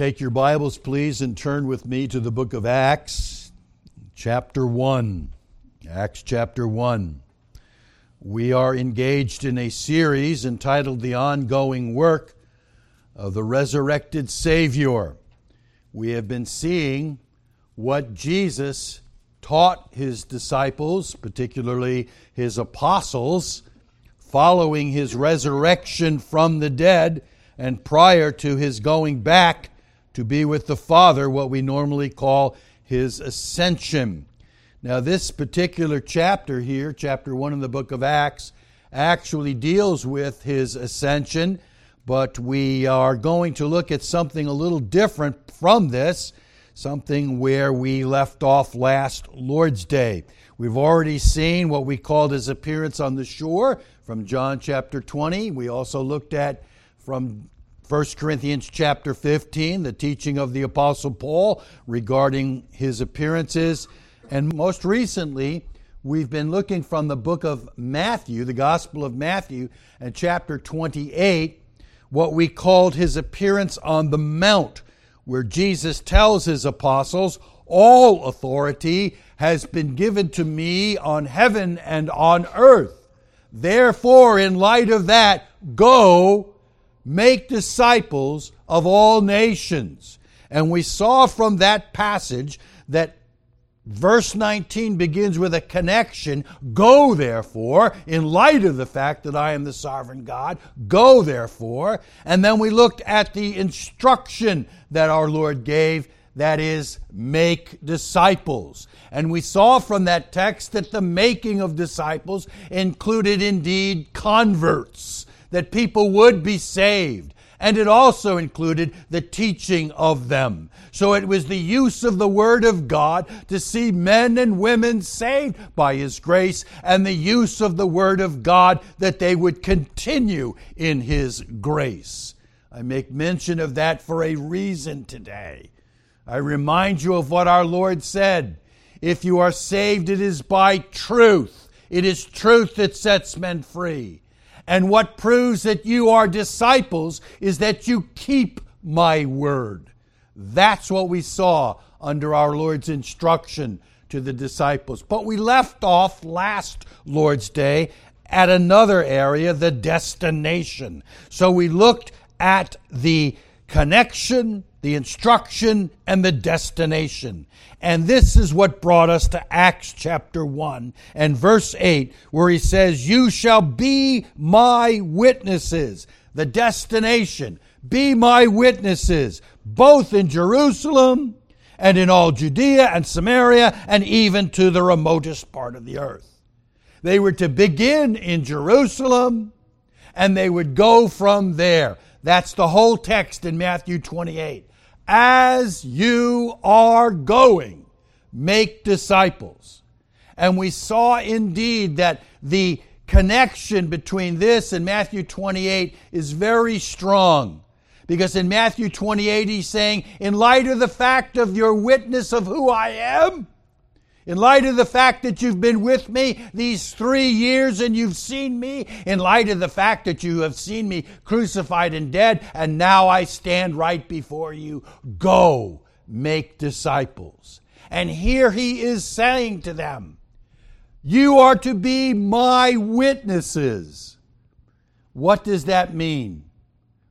Take your Bibles, please, and turn with me to the book of Acts, chapter 1. Acts chapter 1. We are engaged in a series entitled The Ongoing Work of the Resurrected Savior. We have been seeing what Jesus taught his disciples, particularly his apostles, following his resurrection from the dead and prior to his going back to be with the Father, what we normally call his ascension. Now, this particular chapter here, chapter 1 in the book of Acts, actually deals with his ascension, but we are going to look at something a little different from this, something where we left off last Lord's Day. We've already seen what we called his appearance on the shore from John chapter 20. We also looked at from 1 Corinthians chapter 15, the teaching of the Apostle Paul regarding his appearances. And most recently, we've been looking from the book of Matthew, the Gospel of Matthew, and chapter 28, what we called his appearance on the Mount, where Jesus tells his apostles, All authority has been given to me on heaven and on earth. Therefore, in light of that, go make disciples of all nations. And we saw from that passage that verse 19 begins with a connection. Go therefore, in light of the fact that I am the sovereign God, go therefore. And then we looked at the instruction that our Lord gave that is, make disciples. And we saw from that text that the making of disciples included indeed converts that people would be saved. And it also included the teaching of them. So it was the use of the Word of God to see men and women saved by His grace, and the use of the Word of God that they would continue in His grace. I make mention of that for a reason today. I remind you of what our Lord said. If you are saved, it is by truth. It is truth that sets men free. And what proves that you are disciples is that you keep my word. That's what we saw under our Lord's instruction to the disciples. But we left off last Lord's Day at another area, the destination. So we looked at the connection, the instruction, and the destination. And this is what brought us to Acts chapter 1 and verse 8, where he says, You shall be my witnesses. The destination. Be my witnesses, both in Jerusalem and in all Judea and Samaria and even to the remotest part of the earth. They were to begin in Jerusalem and they would go from there. That's the whole text in Matthew 28 as you are going, make disciples. And we saw indeed that the connection between this and Matthew 28 is very strong. Because in Matthew 28, he's saying, in light of the fact of your witness of who I am, in light of the fact that you've been with me these three years and you've seen me, in light of the fact that you have seen me crucified and dead, and now I stand right before you, go make disciples. And here he is saying to them, You are to be my witnesses. What does that mean?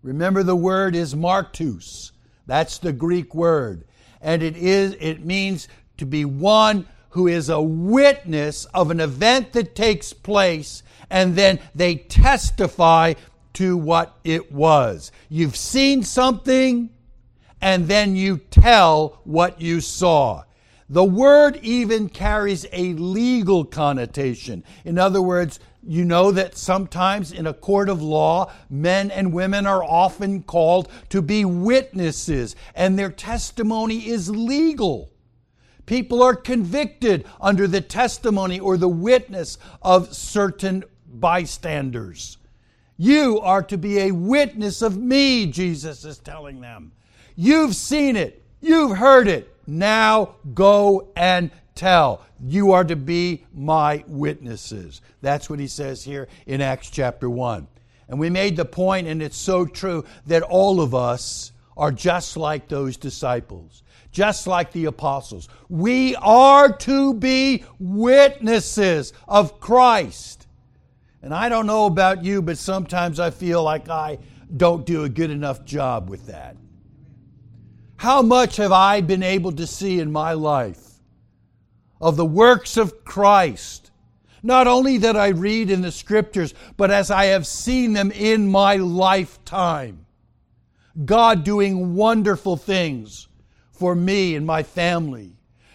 Remember the word is martus. That's the Greek word. And it is it means to be one who is a witness of an event that takes place, and then they testify to what it was. You've seen something, and then you tell what you saw. The word even carries a legal connotation. In other words, you know that sometimes in a court of law, men and women are often called to be witnesses, and their testimony is legal. People are convicted under the testimony or the witness of certain bystanders. You are to be a witness of me, Jesus is telling them. You've seen it, you've heard it. Now go and tell. You are to be my witnesses. That's what he says here in Acts chapter 1. And we made the point, and it's so true, that all of us are just like those disciples, just like the apostles. We are to be witnesses of Christ. And I don't know about you, but sometimes I feel like I don't do a good enough job with that. How much have I been able to see in my life of the works of Christ? Not only that I read in the scriptures, but as I have seen them in my lifetime. God doing wonderful things for me and my family.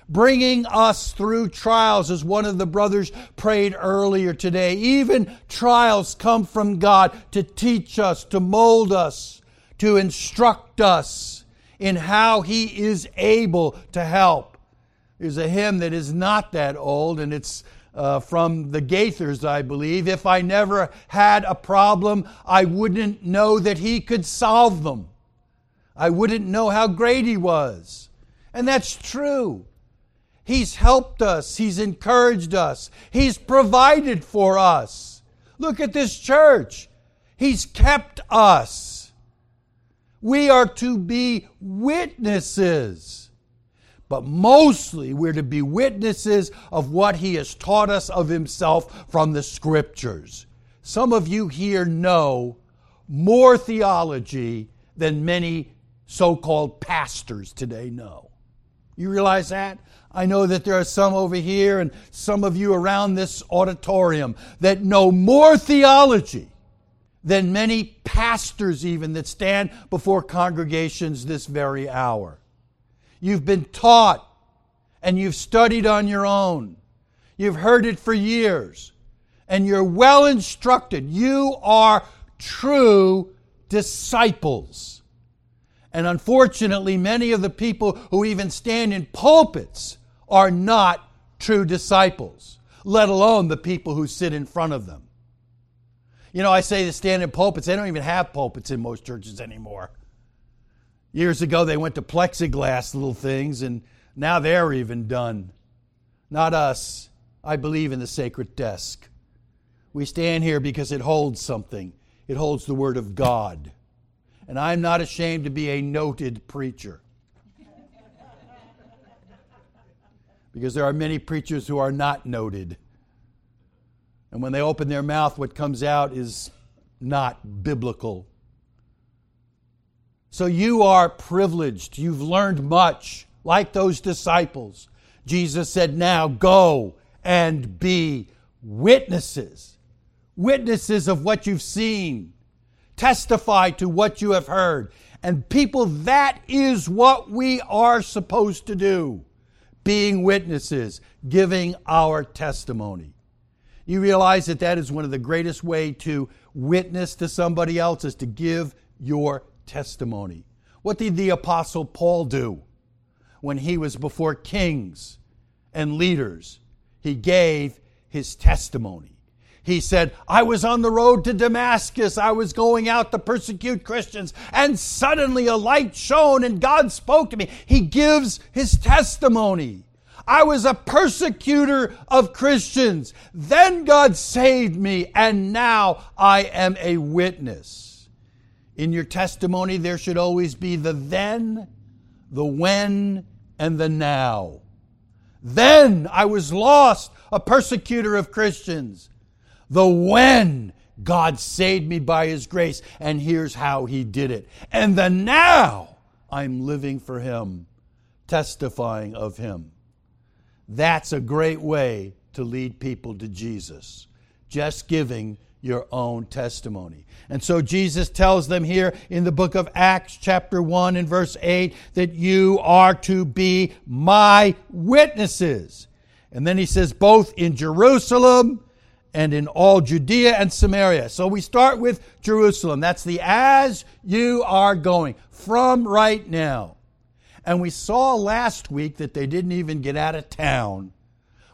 Bringing us through trials, as one of the brothers prayed earlier today. Even trials come from God to teach us, to mold us, to instruct us in how He is able to help. There's a hymn that is not that old, and it's uh, from the Gaithers, I believe. If I never had a problem, I wouldn't know that He could solve them. I wouldn't know how great He was. And that's true. He's helped us, He's encouraged us, He's provided for us. Look at this church. He's kept us. We are to be witnesses. But mostly, we're to be witnesses of what He has taught us of Himself from the Scriptures. Some of you here know more theology than many so called pastors today know. You realize that? I know that there are some over here and some of you around this auditorium that know more theology than many pastors, even that stand before congregations this very hour. You've been taught and you've studied on your own. You've heard it for years and you're well instructed. You are true disciples. And unfortunately, many of the people who even stand in pulpits are not true disciples, let alone the people who sit in front of them. You know, I say the stand in pulpits, they don't even have pulpits in most churches anymore. Years ago, they went to plexiglass little things, and now they're even done. Not us. I believe in the sacred desk. We stand here because it holds something, it holds the Word of God and I'm not ashamed to be a noted preacher. because there are many preachers who are not noted. And when they open their mouth, what comes out is not biblical. So you are privileged. You've learned much, like those disciples. Jesus said, Now go and be witnesses. Witnesses of what you've seen, testify to what you have heard. And people, that is what we are supposed to do being witnesses, giving our testimony. You realize that that is one of the greatest way to witness to somebody else is to give your testimony. What did the apostle Paul do when he was before kings and leaders? He gave his testimony. He said, I was on the road to Damascus. I was going out to persecute Christians. And suddenly a light shone and God spoke to me. He gives his testimony. I was a persecutor of Christians. Then God saved me, and now I am a witness. In your testimony, there should always be the then, the when, and the now. Then I was lost, a persecutor of Christians the when God saved me by His grace, and here's how He did it. And the now I'm living for Him, testifying of Him. That's a great way to lead people to Jesus. Just giving your own testimony. And so Jesus tells them here in the book of Acts, chapter 1 and verse 8, that you are to be my witnesses. And then he says, both in Jerusalem and in all Judea and Samaria. So we start with Jerusalem. That's the as you are going from right now. And we saw last week that they didn't even get out of town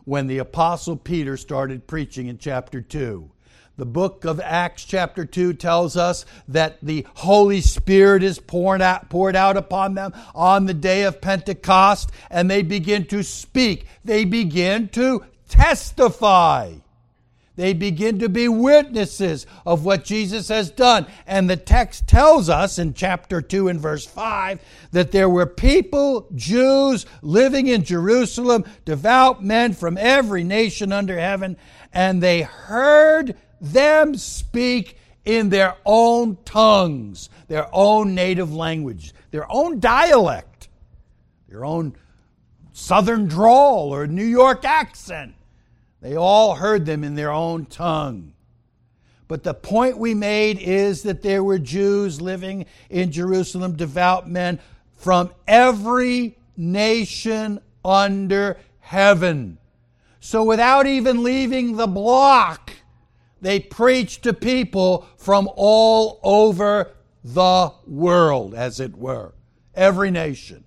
when the Apostle Peter started preaching in chapter 2. The book of Acts, chapter 2, tells us that the Holy Spirit is poured out, poured out upon them on the day of Pentecost, and they begin to speak. They begin to testify. They begin to be witnesses of what Jesus has done. And the text tells us in chapter 2 and verse 5 that there were people, Jews, living in Jerusalem, devout men from every nation under heaven, and they heard them speak in their own tongues, their own native language, their own dialect, their own southern drawl or New York accent. They all heard them in their own tongue. But the point we made is that there were Jews living in Jerusalem, devout men from every nation under heaven. So without even leaving the block, they preached to people from all over the world, as it were, every nation.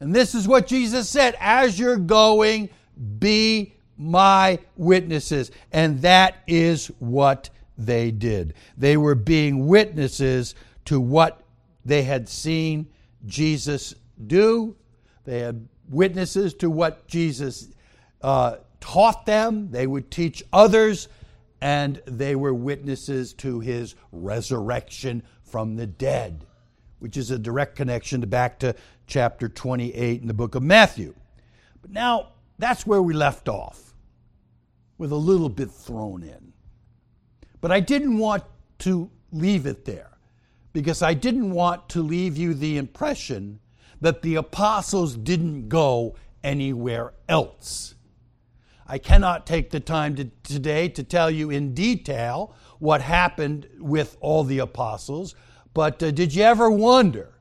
And this is what Jesus said as you're going, be my witnesses. And that is what they did. They were being witnesses to what they had seen Jesus do. They had witnesses to what Jesus uh, taught them. They would teach others. And they were witnesses to his resurrection from the dead, which is a direct connection back to chapter 28 in the book of Matthew. But now that's where we left off, with a little bit thrown in. But I didn't want to leave it there because I didn't want to leave you the impression that the apostles didn't go anywhere else. I cannot take the time to, today to tell you in detail what happened with all the apostles, but uh, did you ever wonder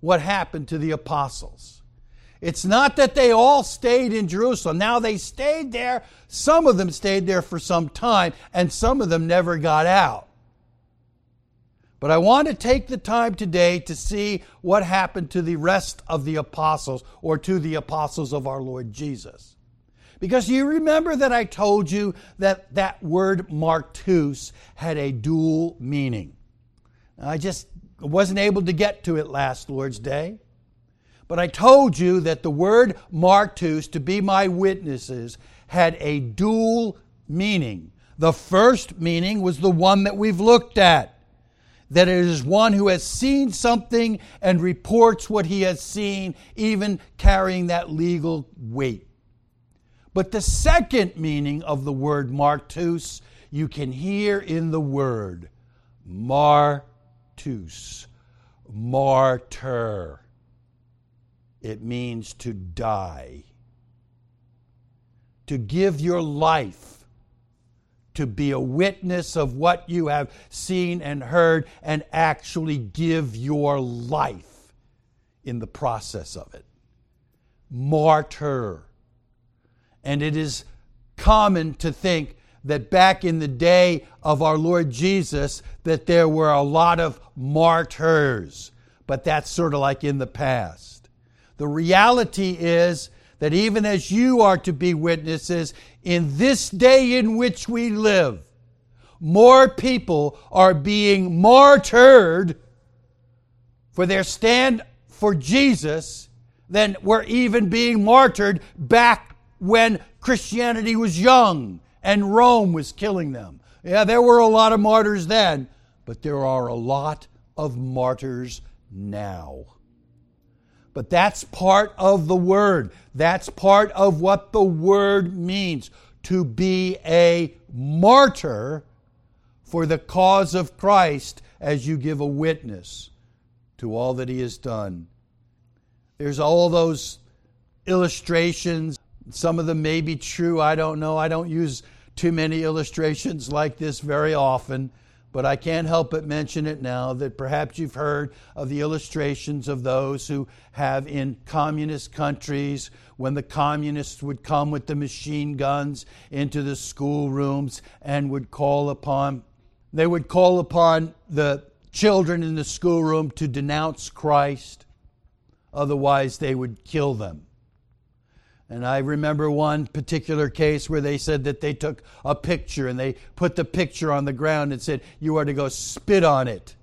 what happened to the apostles. It's not that they all stayed in Jerusalem. Now they stayed there. Some of them stayed there for some time, and some of them never got out. But I want to take the time today to see what happened to the rest of the apostles or to the apostles of our Lord Jesus. Because you remember that I told you that that word martus had a dual meaning. I just wasn't able to get to it last Lord's Day. But I told you that the word martus, to be my witnesses, had a dual meaning. The first meaning was the one that we've looked at that it is one who has seen something and reports what he has seen, even carrying that legal weight. But the second meaning of the word martus, you can hear in the word martus martyr. It means to die, to give your life, to be a witness of what you have seen and heard, and actually give your life in the process of it. Martyr. And it is common to think that back in the day of our Lord Jesus that there were a lot of martyrs, but that's sort of like in the past. The reality is that even as you are to be witnesses in this day in which we live, more people are being martyred for their stand for Jesus than were even being martyred back when Christianity was young and Rome was killing them. Yeah, there were a lot of martyrs then, but there are a lot of martyrs now. But that's part of the word. That's part of what the word means to be a martyr for the cause of Christ as you give a witness to all that he has done. There's all those illustrations. Some of them may be true. I don't know. I don't use too many illustrations like this very often, but I can't help but mention it now that perhaps you've heard of the illustrations of those who have in communist countries when the communists would come with the machine guns into the schoolrooms and would call upon they would call upon the children in the schoolroom to denounce Christ. Otherwise they would kill them and I remember one particular case where they said that they took a picture and they put the picture on the ground and said, You are to go spit on it,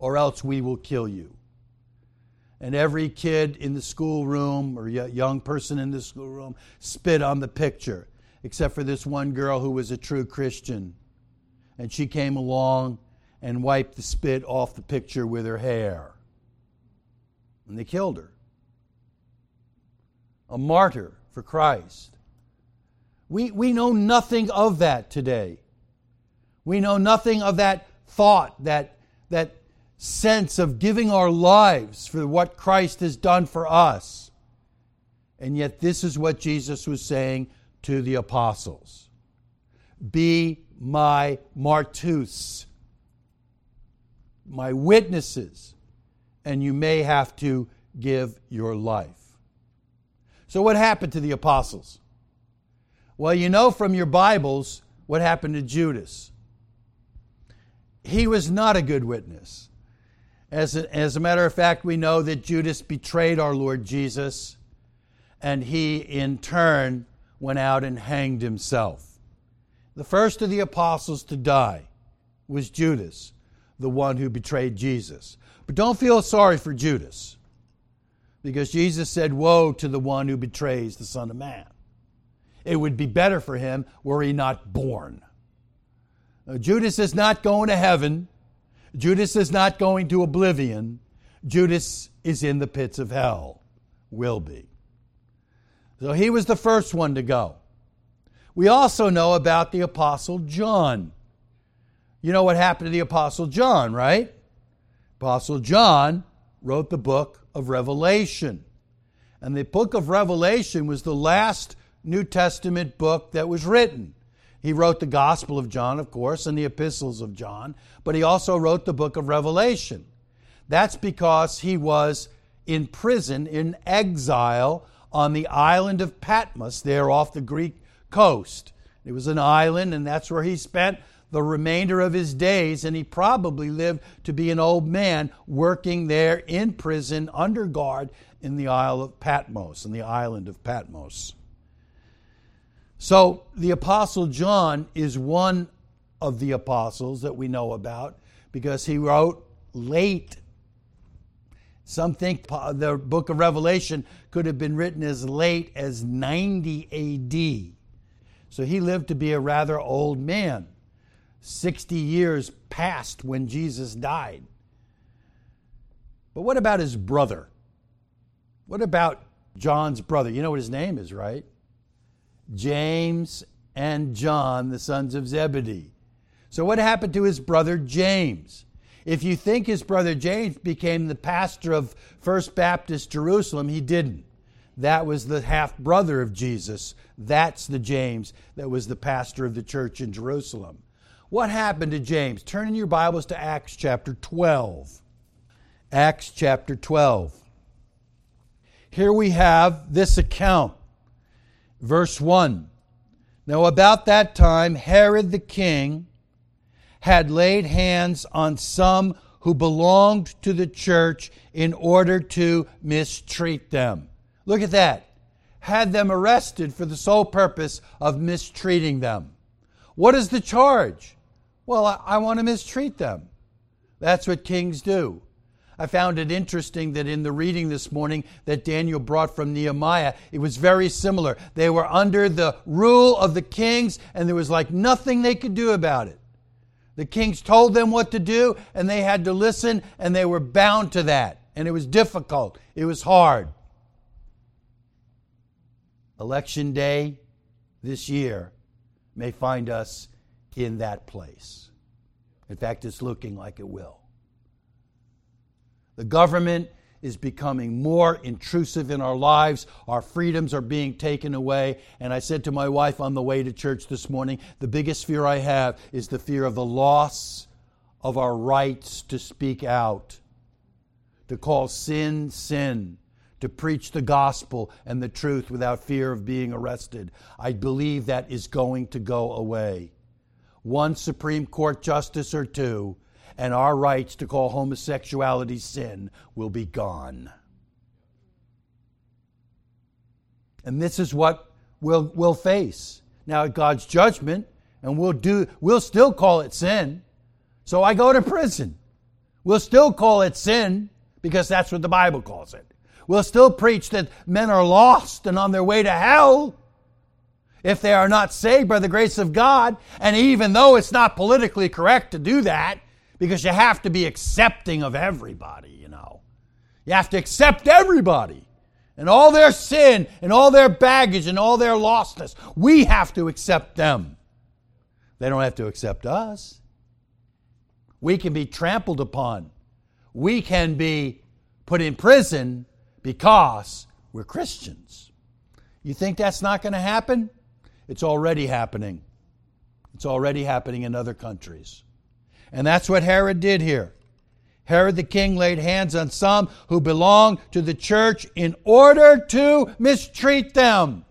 or else we will kill you. And every kid in the schoolroom or young person in the schoolroom spit on the picture. except for this one girl who was a true Christian. And she came along and wiped the spit off the picture with her hair. And they killed her. A martyr for Christ. We, we know nothing of that today. We know nothing of that thought, that, that sense of giving our lives for what Christ has done for us. And yet, this is what Jesus was saying to the apostles Be my martus, my witnesses, and you may have to give your life. So, what happened to the apostles? Well, you know from your Bibles what happened to Judas. He was not a good witness. As a, as a matter of fact, we know that Judas betrayed our Lord Jesus, and he in turn went out and hanged himself. The first of the apostles to die was Judas, the one who betrayed Jesus. But don't feel sorry for Judas, because Jesus said, Woe to the one who betrays the Son of Man. It would be better for him were he not born. Now, Judas is not going to heaven. Judas is not going to oblivion. Judas is in the pits of hell, will be. So he was the first one to go. We also know about the Apostle John. You know what happened to the Apostle John, right? Apostle John wrote the book of Revelation. And the book of Revelation was the last New Testament book that was written. He wrote the Gospel of John, of course, and the epistles of John, but he also wrote the book of Revelation. That's because he was in prison, in exile on the island of Patmos, there off the Greek coast. It was an island, and that's where he spent the remainder of his days, and he probably lived to be an old man working there in prison under guard in the Isle of Patmos, in the island of Patmos. So the Apostle John is one of the apostles that we know about because he wrote late some think the book of Revelation could have been written as late as 90 AD. So he lived to be a rather old man, 60 years past when Jesus died. But what about his brother? What about John's brother? You know what his name is, right? James and John, the sons of Zebedee. So, what happened to his brother James? If you think his brother James became the pastor of First Baptist Jerusalem, he didn't. That was the half brother of Jesus. That's the James that was the pastor of the church in Jerusalem. What happened to James? Turn in your Bibles to Acts chapter 12. Acts chapter 12. Here we have this account. Verse 1. Now, about that time, Herod the king had laid hands on some who belonged to the church in order to mistreat them. Look at that. Had them arrested for the sole purpose of mistreating them. What is the charge? Well, I, I want to mistreat them. That's what kings do. I found it interesting that in the reading this morning that Daniel brought from Nehemiah, it was very similar. They were under the rule of the kings, and there was like nothing they could do about it. The kings told them what to do, and they had to listen, and they were bound to that. And it was difficult, it was hard. Election day this year may find us in that place. In fact, it's looking like it will. The government is becoming more intrusive in our lives. Our freedoms are being taken away. And I said to my wife on the way to church this morning the biggest fear I have is the fear of the loss of our rights to speak out, to call sin sin, to preach the gospel and the truth without fear of being arrested. I believe that is going to go away. One Supreme Court justice or two and our rights to call homosexuality sin will be gone. And this is what we'll, we'll face. Now, at God's judgment, and we'll, do, we'll still call it sin. So I go to prison. We'll still call it sin because that's what the Bible calls it. We'll still preach that men are lost and on their way to hell. If they are not saved by the grace of God. And even though it's not politically correct to do that, because you have to be accepting of everybody, you know. You have to accept everybody and all their sin and all their baggage and all their lostness. We have to accept them. They don't have to accept us. We can be trampled upon. We can be put in prison because we're Christians. You think that's not going to happen? It's already happening. It's already happening in other countries. And that's what Herod did here. Herod the king laid hands on some who belonged to the church in order to mistreat them.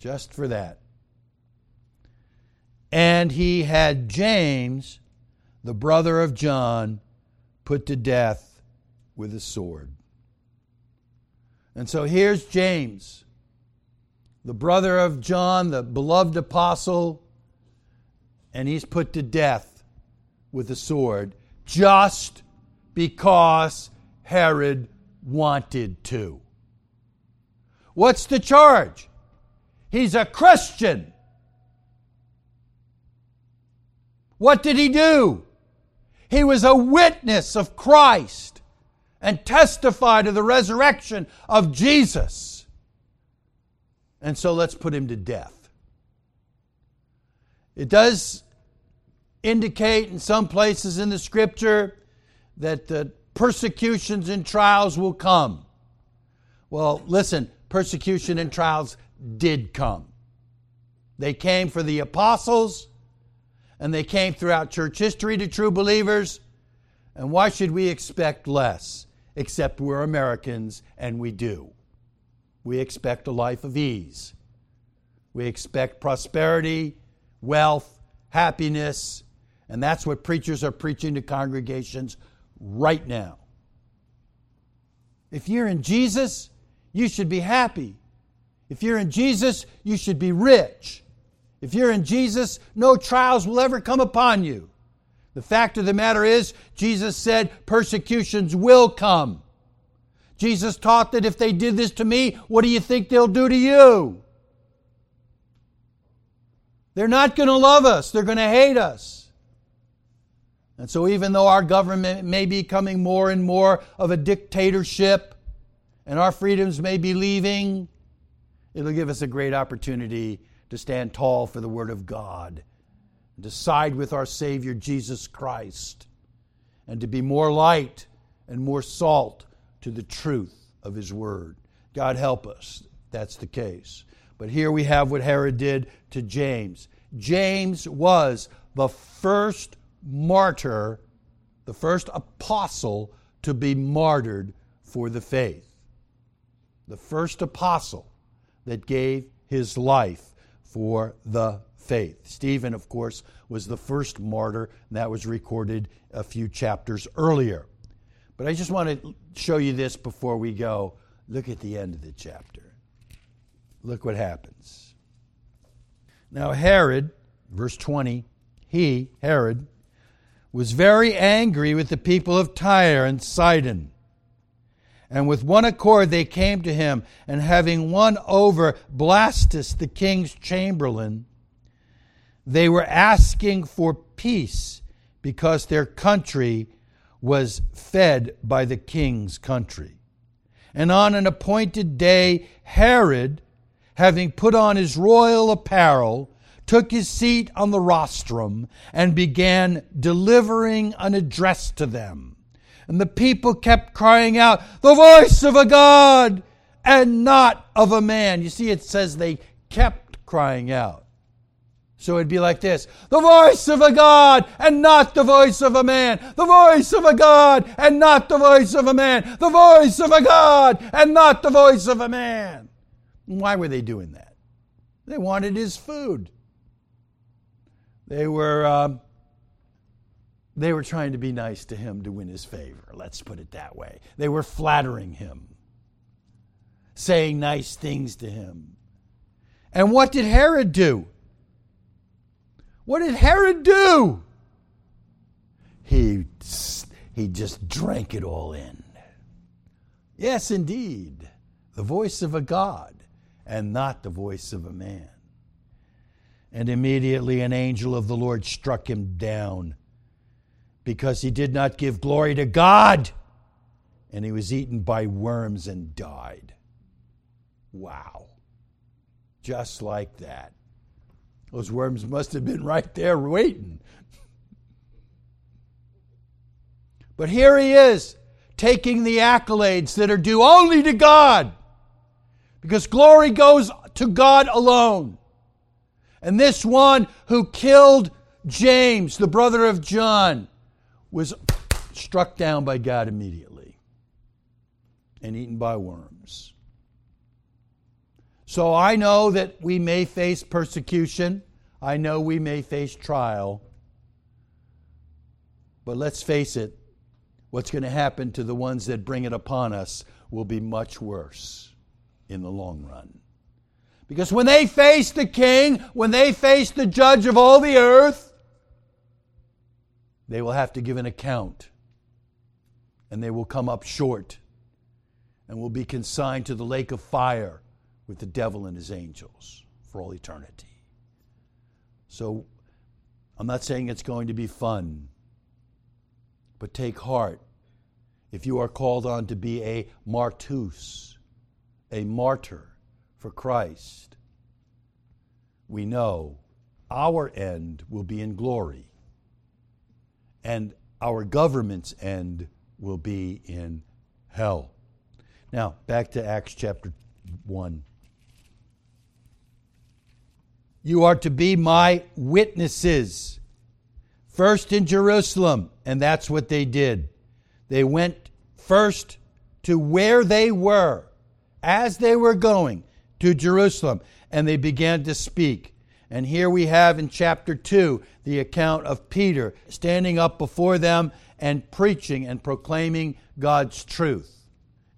Just for that. And he had James, the brother of John, put to death with a sword. And so here's James, the brother of John, the beloved apostle, and he's put to death with a sword just because Herod wanted to. What's the charge? He's a Christian. What did he do? He was a witness of Christ and testified to the resurrection of Jesus. And so let's put him to death. It does indicate in some places in the scripture that the persecutions and trials will come. Well, listen, persecution and trials did come. They came for the apostles, and they came throughout church history to true believers. And why should we expect less? Except we're Americans and we do. We expect a life of ease. We expect prosperity wealth, happiness, and that's what preachers are preaching to congregations right now. If you're in Jesus, you should be happy. If you're in Jesus, you should be rich. If you're in Jesus, no trials will ever come upon you. The fact of the matter is, Jesus said persecutions will come. Jesus taught that if they did this to me, what do you think they'll do to you? They're not going to love us, they're going to hate us. And so, even though our government may be becoming more and more of a dictatorship and our freedoms may be leaving, it'll give us a great opportunity to stand tall for the Word of God, to side with our Savior Jesus Christ, and to be more light and more salt to the truth of His Word. God help us. That's the case. But here we have what Herod did to James. James was the first martyr, the first apostle to be martyred for the faith. The first apostle that gave his life for the faith. Stephen, of course, was the first martyr, and that was recorded a few chapters earlier. But I just want to show you this before we go. Look at the end of the chapter. Look what happens. Now, Herod, verse 20, he, Herod, was very angry with the people of Tyre and Sidon. And with one accord they came to him, and having won over Blastus, the king's chamberlain, they were asking for peace because their country was fed by the king's country. And on an appointed day, Herod, having put on his royal apparel, took his seat on the rostrum and began delivering an address to them. And the people kept crying out, The voice of a God and not of a man. You see, it says they kept crying out. So it'd be like this The voice of a God and not the voice of a man. The voice of a God and not the voice of a man. The voice of a God and not the voice of a man. Why were they doing that? They wanted his food. They were, um, they were trying to be nice to him to win his favor. Let's put it that way. They were flattering him, saying nice things to him. And what did Herod do? What did Herod do? He, he just drank it all in. Yes, indeed, the voice of a God and not the voice of a man. And immediately an angel of the Lord struck him down because he did not give glory to God, and he was eaten by worms and died. Wow. Just like that. Those worms must have been right there waiting. But here he is, taking the accolades that are due only to God. Because glory goes to God alone. And this one who killed James, the brother of John, was struck down by God immediately and eaten by worms. So I know that we may face persecution. I know we may face trial. But let's face it, what's going to happen to the ones that bring it upon us will be much worse in the long run. Because when they face the king, when they face the judge of all the earth, they will have to give an account. And they will come up short and will be consigned to the lake of fire with the devil and his angels for all eternity. So I'm not saying it's going to be fun, but take heart if you are called on to be a martus, a martyr for Christ, we know our end will be in glory, and our government's end will be in hell. Now, back to Acts chapter 1. You are to be my witnesses. First in Jerusalem, and that's what they did. They went first to where they were as they were going to Jerusalem, and they began to speak. And here we have in chapter 2 the account of Peter standing up before them and preaching and proclaiming God's truth.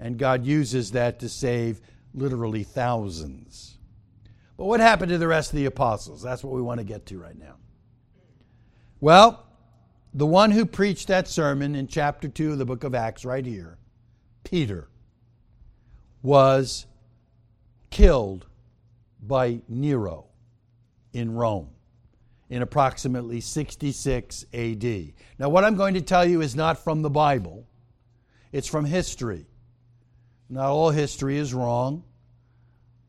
And God uses that to save literally thousands. But what happened to the rest of the apostles? That's what we want to get to right now. Well, the one who preached that sermon in chapter 2 of the book of Acts, right here, Peter, was killed by Nero in Rome in approximately 66 AD. Now, what I'm going to tell you is not from the Bible, it's from history. Not all history is wrong.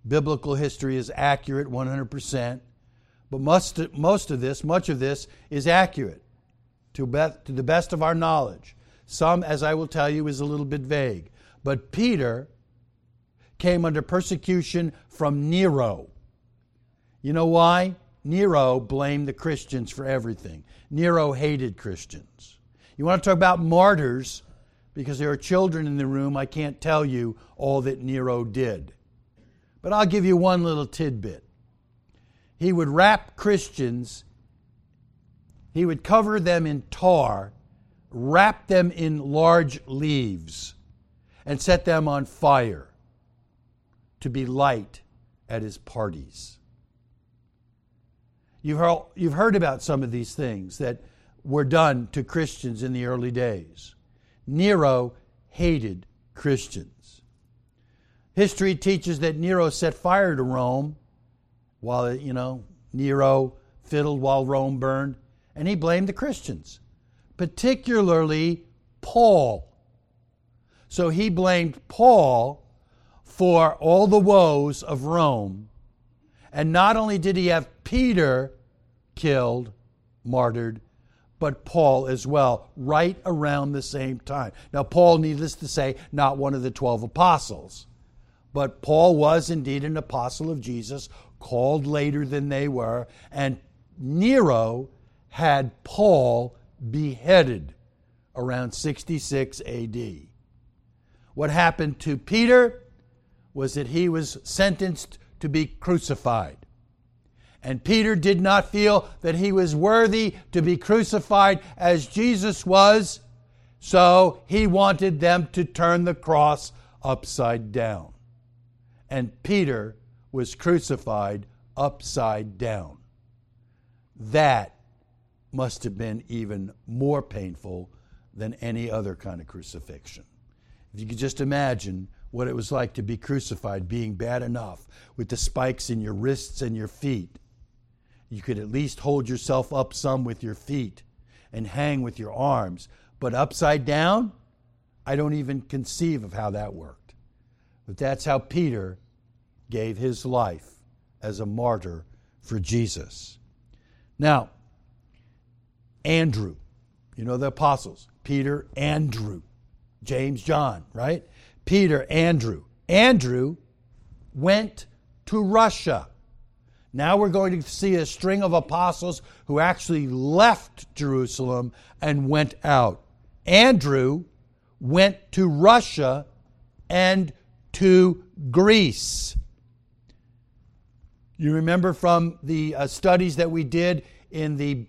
Biblical history is accurate 100%, but most, most of this, much of this, is accurate to, be, to the best of our knowledge. Some, as I will tell you, is a little bit vague. But Peter came under persecution from Nero. You know why? Nero blamed the Christians for everything. Nero hated Christians. You want to talk about martyrs? Because there are children in the room, I can't tell you all that Nero did. But I'll give you one little tidbit. He would wrap Christians, he would cover them in tar, wrap them in large leaves, and set them on fire to be light at his parties. You've heard, about some of these things that were done to Christians in the early days. Nero hated Christians. History teaches that Nero set fire to Rome while, you know, Nero fiddled while Rome burned, and he blamed the Christians, particularly Paul. So he blamed Paul for all the woes of Rome. And not only did he have Peter killed, martyred, but Paul as well, right around the same time. Now, Paul, needless to say, not one of the 12 apostles, but Paul was indeed an apostle of Jesus, called later than they were, and Nero had Paul beheaded around 66 AD. What happened to Peter? was that he was sentenced to be crucified. And Peter did not feel that he was worthy to be crucified as Jesus was, so he wanted them to turn the cross upside down. And Peter was crucified upside down. That must have been even more painful than any other kind of crucifixion. If you could just imagine what it was like to be crucified, being bad enough with the spikes in your wrists and your feet. You could at least hold yourself up some with your feet and hang with your arms. But upside down, I don't even conceive of how that worked. But that's how Peter gave his life as a martyr for Jesus. Now, Andrew, you know the apostles, Peter, Andrew, James, John, right? Peter, Andrew. Andrew went to Russia. Now we're going to see a string of apostles who actually left Jerusalem and went out. Andrew went to Russia and to Greece. You remember from the uh, studies that we did in the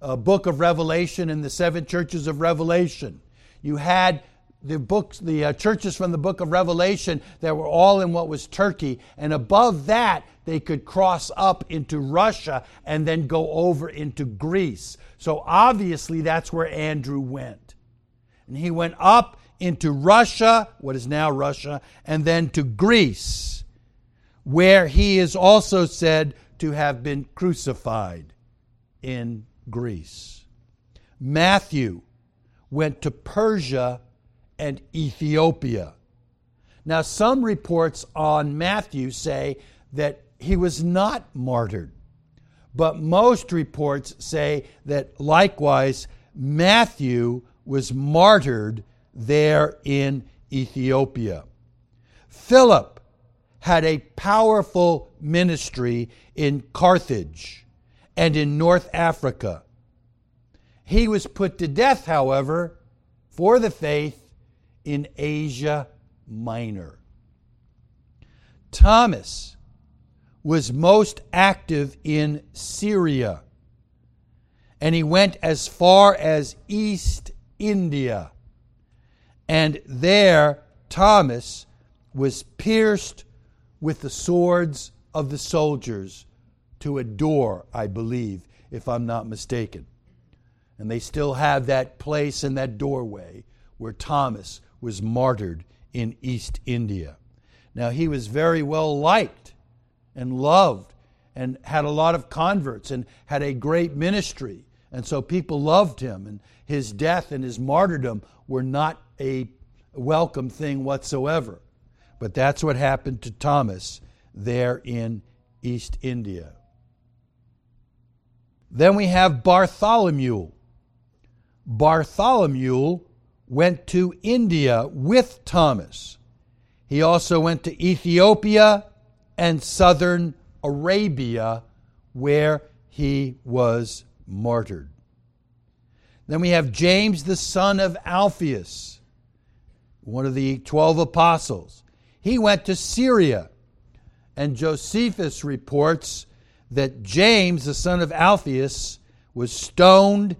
uh, book of Revelation and the seven churches of Revelation. You had the books, the uh, churches from the book of Revelation that were all in what was Turkey, and above that they could cross up into Russia and then go over into Greece. So obviously that's where Andrew went. And he went up into Russia, what is now Russia, and then to Greece, where he is also said to have been crucified in Greece. Matthew went to Persia and Ethiopia. Now, some reports on Matthew say that he was not martyred, but most reports say that likewise Matthew was martyred there in Ethiopia. Philip had a powerful ministry in Carthage and in North Africa. He was put to death, however, for the faith in Asia Minor. Thomas was most active in Syria, and he went as far as East India. And there, Thomas was pierced with the swords of the soldiers to a door, I believe, if I'm not mistaken. And they still have that place and that doorway where Thomas was martyred in East India. Now, he was very well liked and loved and had a lot of converts and had a great ministry. And so people loved him, and his death and his martyrdom were not a welcome thing whatsoever. But that's what happened to Thomas there in East India. Then we have Bartholomew. Bartholomew went to India with Thomas. He also went to Ethiopia and southern Arabia, where he was martyred. Then we have James, the son of Alphaeus, one of the 12 apostles. He went to Syria, and Josephus reports that James, the son of Alphaeus, was stoned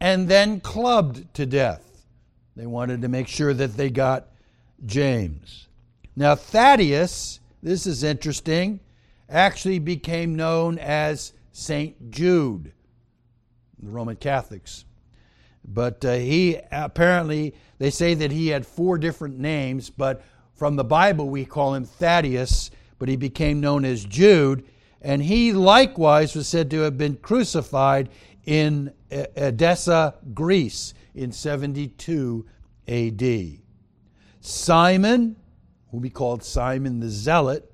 and then clubbed to death. They wanted to make sure that they got James. Now, Thaddeus, this is interesting, actually became known as St. Jude. The Roman Catholics but uh, he apparently, they say that he had four different names, but from the Bible we call him Thaddeus, but he became known as Jude. And he likewise was said to have been crucified in Edessa, Greece in 72 AD. Simon, who we called Simon the Zealot,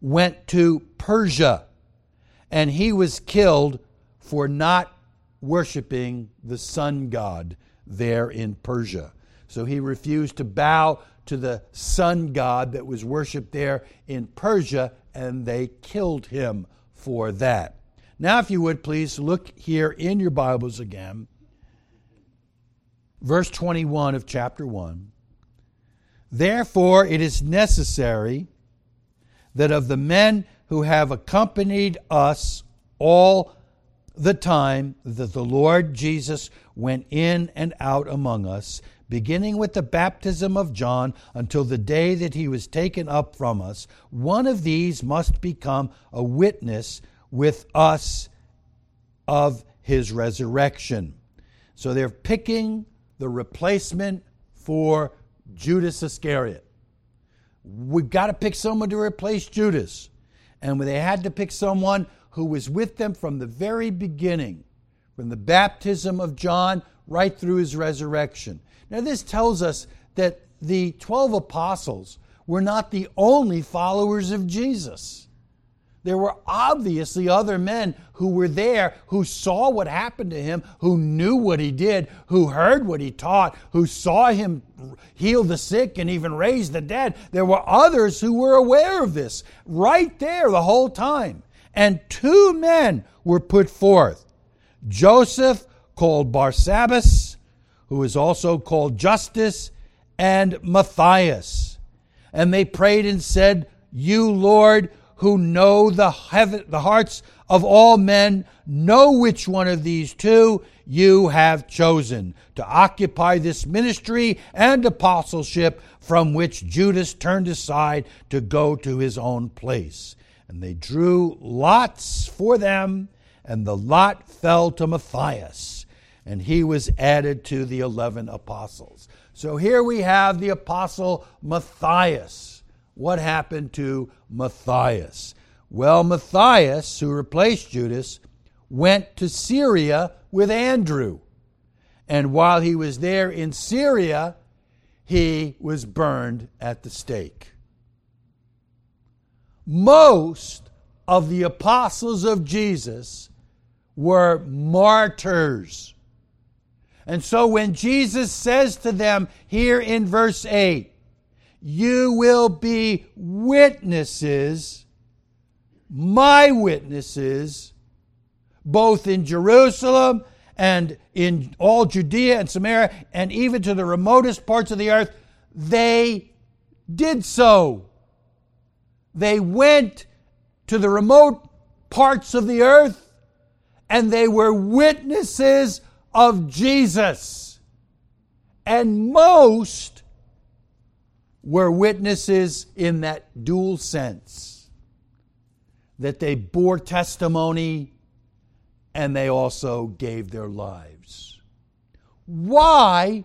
went to Persia and he was killed for not worshiping the sun god there in Persia. So he refused to bow to the sun god that was worshiped there in Persia, and they killed him for that. Now, if you would please look here in your Bibles again, verse 21 of chapter 1. Therefore, it is necessary that of the men who have accompanied us all the time that the Lord Jesus went in and out among us, beginning with the baptism of John until the day that he was taken up from us, one of these must become a witness with us of his resurrection. So they're picking the replacement for Judas Iscariot. we've got to pick someone to replace Judas. And they had to pick someone who was with them from the very beginning, from the baptism of John right through his resurrection. Now, this tells us that the 12 apostles were not the only followers of Jesus. There were obviously other men who were there who saw what happened to him, who knew what he did, who heard what he taught, who saw him heal the sick and even raise the dead. There were others who were aware of this right there the whole time. And two men were put forth Joseph, called Barsabbas, who is also called Justus, and Matthias. And they prayed and said, You, Lord, who know the, heaven, the hearts of all men, know which one of these two you have chosen to occupy this ministry and apostleship from which Judas turned aside to go to his own place. And they drew lots for them, and the lot fell to Matthias, and he was added to the eleven apostles. So here we have the apostle Matthias what happened to Matthias? Well, Matthias, who replaced Judas, went to Syria with Andrew. And while he was there in Syria, he was burned at the stake. Most of the apostles of Jesus were martyrs. And so when Jesus says to them here in verse 8, you will be witnesses, my witnesses, both in Jerusalem and in all Judea and Samaria and even to the remotest parts of the earth. They did so. They went to the remote parts of the earth and they were witnesses of Jesus. And most were witnesses in that dual sense that they bore testimony and they also gave their lives. Why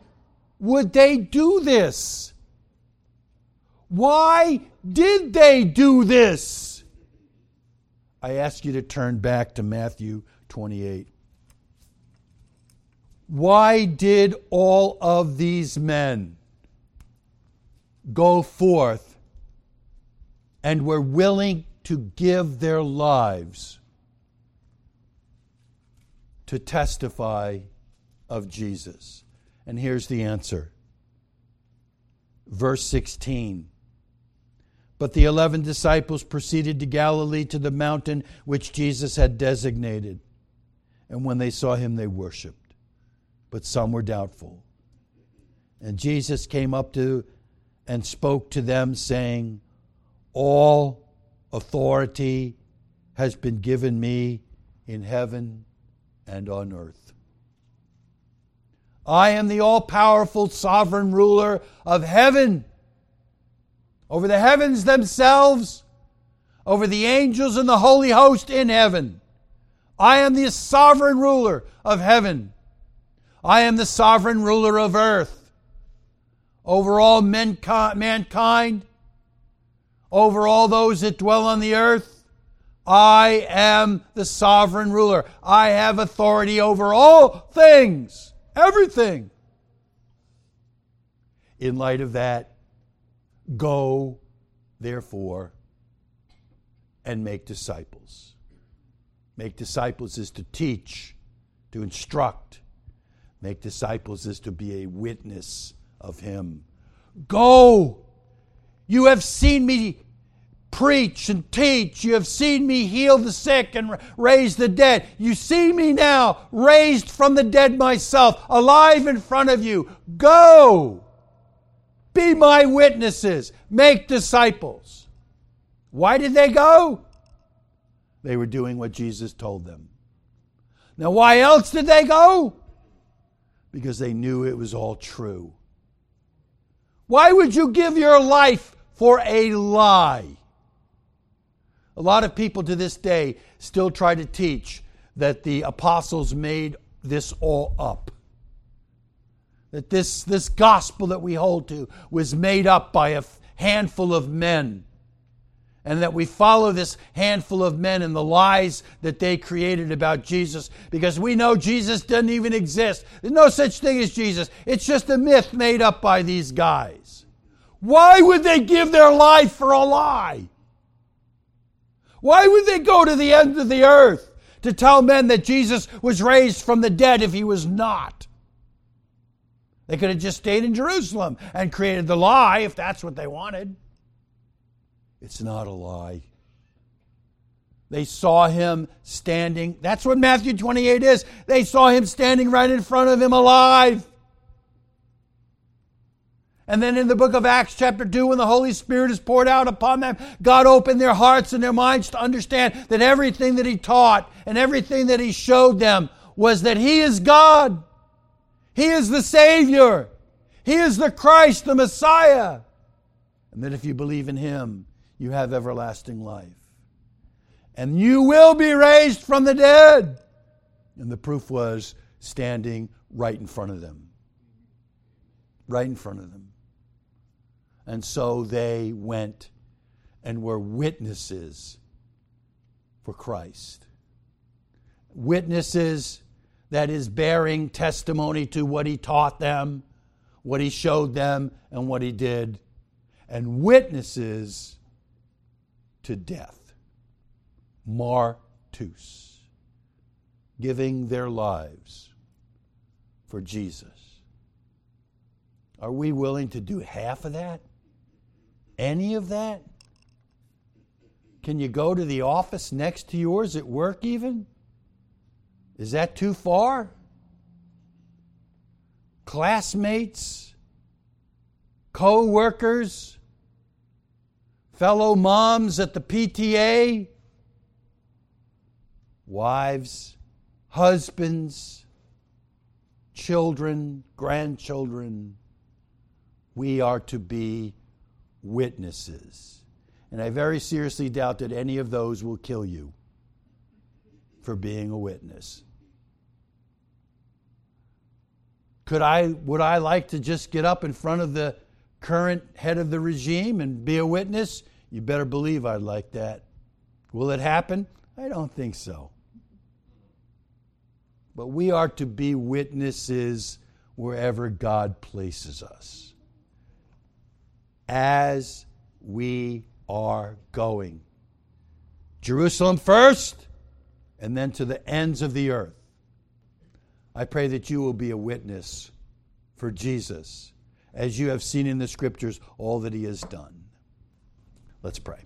would they do this? Why did they do this? I ask you to turn back to Matthew 28. Why did all of these men go forth and were willing to give their lives to testify of Jesus. And here's the answer. Verse 16. But the eleven disciples proceeded to Galilee to the mountain which Jesus had designated. And when they saw him, they worshiped. But some were doubtful. And Jesus came up to and spoke to them, saying, All authority has been given me in heaven and on earth. I am the all powerful sovereign ruler of heaven, over the heavens themselves, over the angels and the holy host in heaven. I am the sovereign ruler of heaven. I am the sovereign ruler of earth over all mankind, over all those that dwell on the earth. I am the sovereign ruler. I have authority over all things, everything. In light of that, go, therefore, and make disciples. Make disciples is to teach, to instruct. Make disciples is to be a witness of him. Go! You have seen me preach and teach. You have seen me heal the sick and raise the dead. You see me now, raised from the dead myself, alive in front of you. Go! Be my witnesses. Make disciples. Why did they go? They were doing what Jesus told them. Now, why else did they go? Because they knew it was all true. Why would you give your life for a lie? A lot of people to this day still try to teach that the apostles made this all up. That this, this gospel that we hold to was made up by a handful of men and that we follow this handful of men and the lies that they created about Jesus because we know Jesus doesn't even exist. There's no such thing as Jesus. It's just a myth made up by these guys. Why would they give their life for a lie? Why would they go to the end of the earth to tell men that Jesus was raised from the dead if he was not? They could have just stayed in Jerusalem and created the lie if that's what they wanted. It's not a lie. They saw him standing. That's what Matthew 28 is. They saw him standing right in front of him alive. And then in the book of Acts, chapter 2, when the Holy Spirit is poured out upon them, God opened their hearts and their minds to understand that everything that He taught and everything that He showed them was that He is God. He is the Savior. He is the Christ, the Messiah. And that if you believe in Him, you have everlasting life. And you will be raised from the dead. And the proof was standing right in front of them. Right in front of them. And so they went and were witnesses for Christ. Witnesses, that is, bearing testimony to what he taught them, what he showed them, and what he did. And witnesses to death. Martus, giving their lives for Jesus. Are we willing to do half of that? Any of that? Can you go to the office next to yours at work, even? Is that too far? Classmates, co workers, fellow moms at the PTA, wives, husbands, children, grandchildren, we are to be witnesses. And I very seriously doubt that any of those will kill you for being a witness. Could I would I like to just get up in front of the current head of the regime and be a witness? You better believe I'd like that. Will it happen? I don't think so. But we are to be witnesses wherever God places us. As we are going. Jerusalem first, and then to the ends of the earth. I pray that you will be a witness for Jesus as you have seen in the scriptures all that he has done. Let's pray.